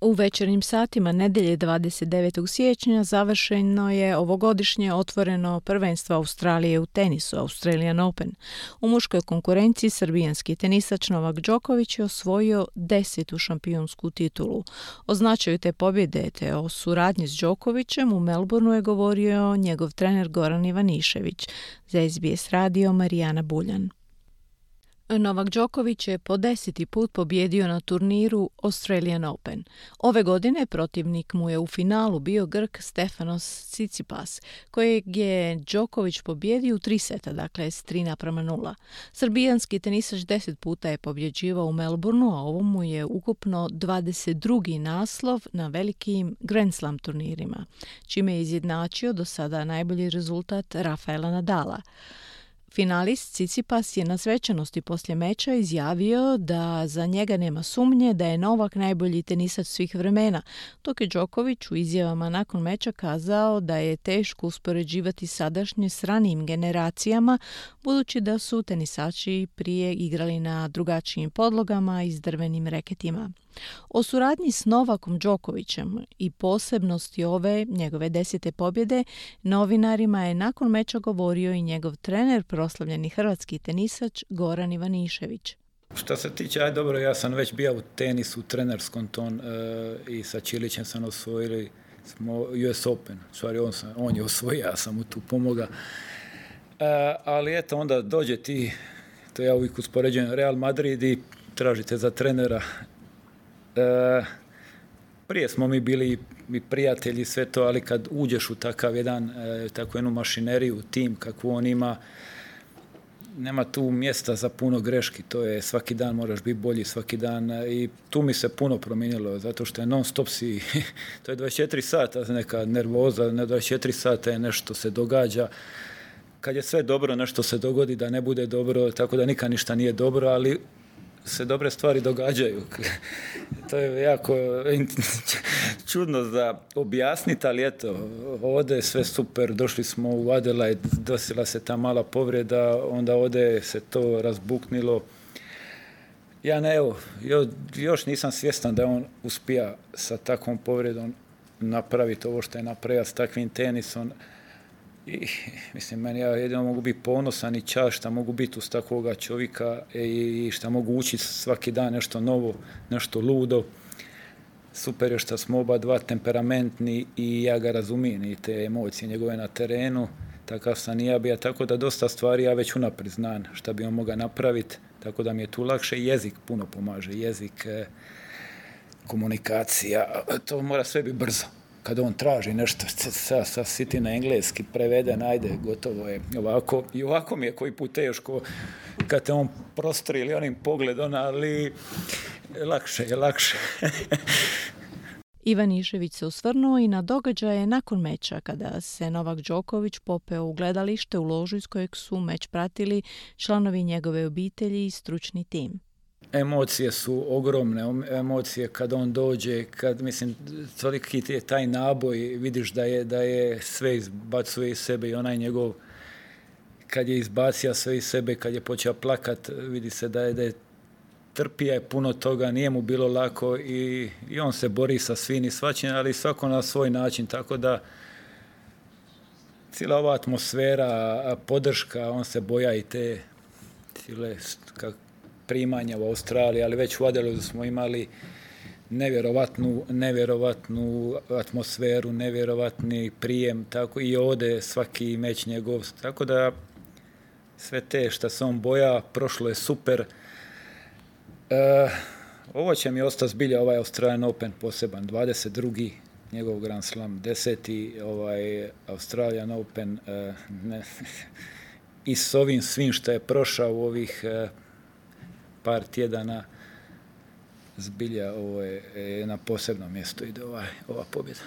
U večernjim satima nedelje 29. siječnja završeno je ovogodišnje otvoreno prvenstvo Australije u tenisu, Australian Open. U muškoj konkurenciji srbijanski tenisač Novak Đoković je osvojio desetu šampionsku titulu. O značaju te pobjede te o suradnji s Đokovićem u Melbourneu je govorio njegov trener Goran Ivanišević. Za SBS radio Marijana Buljan. Novak Đoković je po deseti put pobjedio na turniru Australian Open. Ove godine protivnik mu je u finalu bio Grk Stefanos Tsitsipas, kojeg je Đoković pobjedio u tri seta, dakle s 3 naprama 0. Srbijanski tenisač deset puta je pobjeđivao u Melbourneu, a ovo mu je ukupno 22. naslov na velikim Grand Slam turnirima, čime je izjednačio do sada najbolji rezultat Rafaela Nadala. Finalist Cicipas je na svečanosti poslije meča izjavio da za njega nema sumnje da je Novak najbolji tenisač svih vremena, dok je Đoković u izjavama nakon meča kazao da je teško uspoređivati sadašnje s ranijim generacijama, budući da su tenisači prije igrali na drugačijim podlogama i s drvenim reketima. O suradnji s Novakom Đokovićem i posebnosti ove njegove desete pobjede novinarima je nakon meča govorio i njegov trener, proslavljeni hrvatski tenisač Goran Ivanišević. Što se tiče, aj dobro, ja sam već bio u tenisu, u trenerskom ton e, i sa Čilićem sam osvojili smo US Open. Stvari, on, sam, on je osvojio, ja sam mu tu pomoga. E, ali eto, onda dođe ti, to ja uvijek uspoređujem, Real Madrid i tražite za trenera prije smo mi bili i prijatelji sve to, ali kad uđeš u takav jedan, e, takvu jednu mašineriju, tim kakvu on ima, nema tu mjesta za puno greški, to je svaki dan moraš biti bolji, svaki dan e, i tu mi se puno promijenilo, zato što je non stop si, to je 24 sata neka nervoza, ne 24 sata je nešto se događa, kad je sve dobro, nešto se dogodi da ne bude dobro, tako da nikad ništa nije dobro, ali se dobre stvari događaju. to je jako čudno za objasniti, ali eto, ovdje je sve super, došli smo u Adelaide, dosila se ta mala povreda, onda ovdje se to razbuknilo. Ja ne, evo, još nisam svjestan da on uspija sa takvom povredom napraviti ovo što je napravio s takvim tenisom. I, mislim, meni ja jedino mogu biti ponosan i čast šta mogu biti uz takvoga čovjeka i šta mogu učiti svaki dan nešto novo, nešto ludo. Super je što smo oba dva temperamentni i ja ga razumijem i te emocije njegove na terenu. Takav sam i ja bija, tako da dosta stvari ja već unaprijed znam šta bi on mogao napraviti, tako da mi je tu lakše. Jezik puno pomaže, jezik, eh, komunikacija, to mora sve biti brzo kad on traži nešto sa, sa siti na engleski prevede, najde, gotovo je ovako. I ovako mi je koji put teško kad te on prostri ili onim pogledom, ali lakše je, lakše. Ivan Išević se osvrnuo i na događaje nakon meča kada se Novak Đoković popeo u gledalište u ložu iz kojeg su meč pratili članovi njegove obitelji i stručni tim emocije su ogromne, emocije kad on dođe, kad, mislim, toliki je taj naboj, vidiš da je, da je sve izbacuje iz sebe i onaj njegov, kad je izbacio sve iz sebe, kad je počeo plakat, vidi se da je, da je trpija je puno toga, nije mu bilo lako i, i on se bori sa svim i svačim, ali svako na svoj način, tako da cijela ova atmosfera, podrška, on se boja i te cijele, kak, primanja u Australiji, ali već u Adelaidu smo imali nevjerovatnu, nevjerovatnu atmosferu, nevjerovatni prijem, tako i ovdje svaki meć njegov, tako da sve te što se on boja, prošlo je super. E, ovo će mi ostati zbilja ovaj Australian Open poseban, 22. njegov Grand Slam, 10. ovaj Australian Open e, ne, i s ovim svim što je prošao u ovih e, par tjedana zbilja ovo je, na posebno mjesto ide ovaj, ova pobjeda.